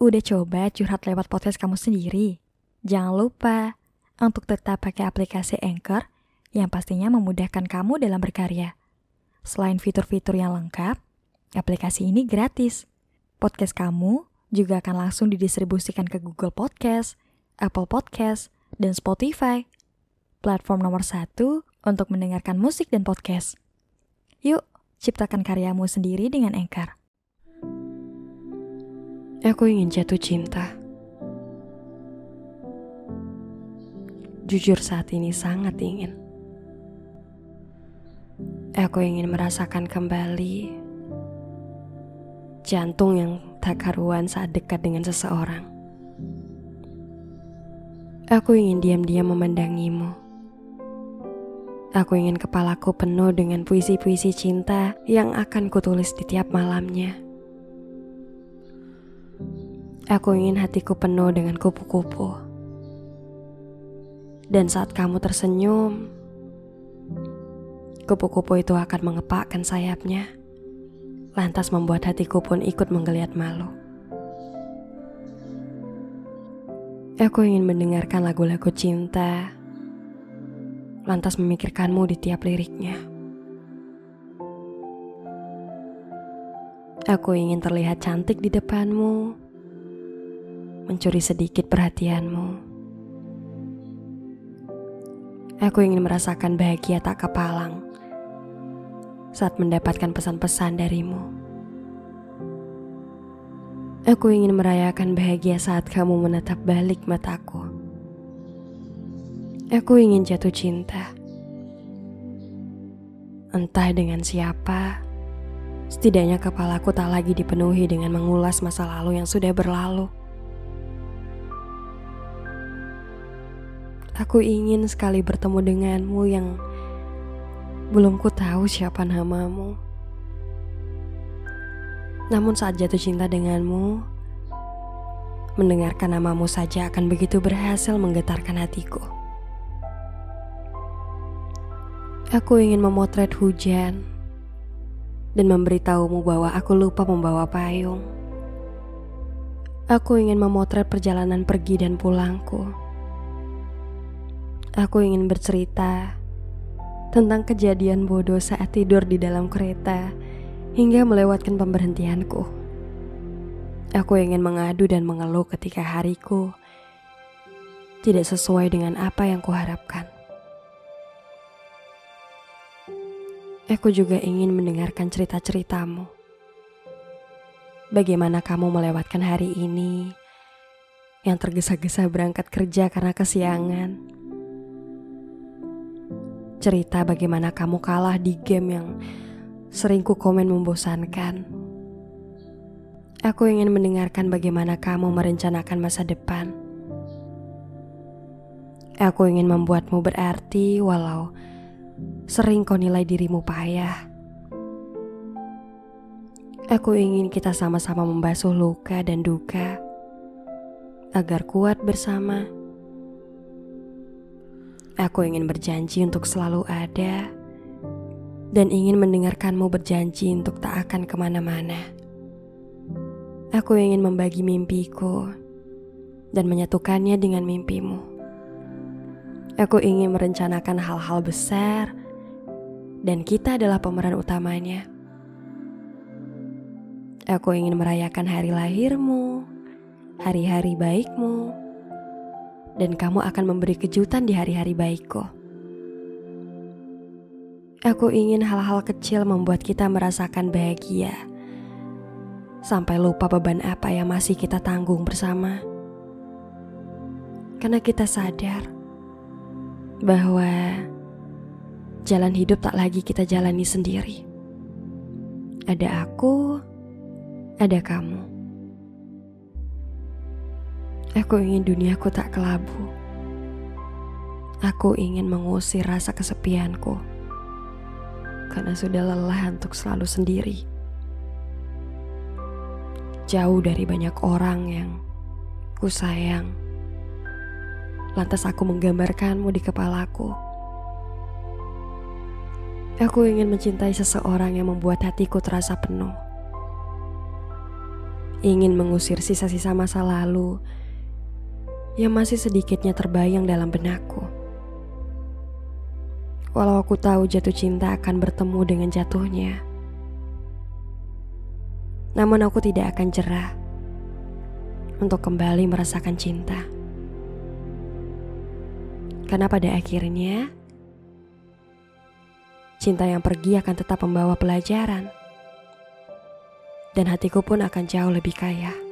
Udah coba curhat lewat podcast kamu sendiri? Jangan lupa untuk tetap pakai aplikasi Anchor yang pastinya memudahkan kamu dalam berkarya. Selain fitur-fitur yang lengkap, aplikasi ini gratis. Podcast kamu juga akan langsung didistribusikan ke Google Podcast, Apple Podcast, dan Spotify. Platform nomor satu untuk mendengarkan musik dan podcast. Yuk, ciptakan karyamu sendiri dengan Anchor. Aku ingin jatuh cinta. Jujur saat ini sangat ingin. Aku ingin merasakan kembali jantung yang tak karuan saat dekat dengan seseorang. Aku ingin diam-diam memandangimu. Aku ingin kepalaku penuh dengan puisi-puisi cinta yang akan kutulis di tiap malamnya. Aku ingin hatiku penuh dengan kupu-kupu. Dan saat kamu tersenyum, kupu-kupu itu akan mengepakkan sayapnya, lantas membuat hatiku pun ikut menggeliat malu. Aku ingin mendengarkan lagu-lagu cinta, lantas memikirkanmu di tiap liriknya. Aku ingin terlihat cantik di depanmu, mencuri sedikit perhatianmu. Aku ingin merasakan bahagia tak kepalang saat mendapatkan pesan-pesan darimu. Aku ingin merayakan bahagia saat kamu menatap balik mataku. Aku ingin jatuh cinta. Entah dengan siapa, setidaknya kepalaku tak lagi dipenuhi dengan mengulas masa lalu yang sudah berlalu. Aku ingin sekali bertemu denganmu yang belum ku tahu siapa namamu. Namun saat jatuh cinta denganmu, mendengarkan namamu saja akan begitu berhasil menggetarkan hatiku. Aku ingin memotret hujan dan memberitahumu bahwa aku lupa membawa payung. Aku ingin memotret perjalanan pergi dan pulangku Aku ingin bercerita tentang kejadian bodoh saat tidur di dalam kereta hingga melewatkan pemberhentianku. Aku ingin mengadu dan mengeluh ketika hariku tidak sesuai dengan apa yang kuharapkan. Aku juga ingin mendengarkan cerita-ceritamu. Bagaimana kamu melewatkan hari ini yang tergesa-gesa berangkat kerja karena kesiangan? Cerita bagaimana kamu kalah di game yang sering ku komen membosankan. Aku ingin mendengarkan bagaimana kamu merencanakan masa depan. Aku ingin membuatmu berarti walau sering kau nilai dirimu payah. Aku ingin kita sama-sama membasuh luka dan duka agar kuat bersama. Aku ingin berjanji untuk selalu ada dan ingin mendengarkanmu berjanji untuk tak akan ke mana-mana. Aku ingin membagi mimpiku dan menyatukannya dengan mimpimu. Aku ingin merencanakan hal-hal besar dan kita adalah pemeran utamanya. Aku ingin merayakan hari lahirmu, hari-hari baikmu, dan kamu akan memberi kejutan di hari-hari baikku. Aku ingin hal-hal kecil membuat kita merasakan bahagia, sampai lupa beban apa yang masih kita tanggung bersama. Karena kita sadar bahwa jalan hidup tak lagi kita jalani sendiri. Ada aku, ada kamu. Aku ingin duniaku tak kelabu. Aku ingin mengusir rasa kesepianku. Karena sudah lelah untuk selalu sendiri. Jauh dari banyak orang yang ku sayang. Lantas aku menggambarkanmu di kepalaku. Aku ingin mencintai seseorang yang membuat hatiku terasa penuh. ingin mengusir sisa-sisa masa lalu yang masih sedikitnya terbayang dalam benakku. Walau aku tahu jatuh cinta akan bertemu dengan jatuhnya, namun aku tidak akan jerah untuk kembali merasakan cinta. Karena pada akhirnya, cinta yang pergi akan tetap membawa pelajaran, dan hatiku pun akan jauh lebih kaya.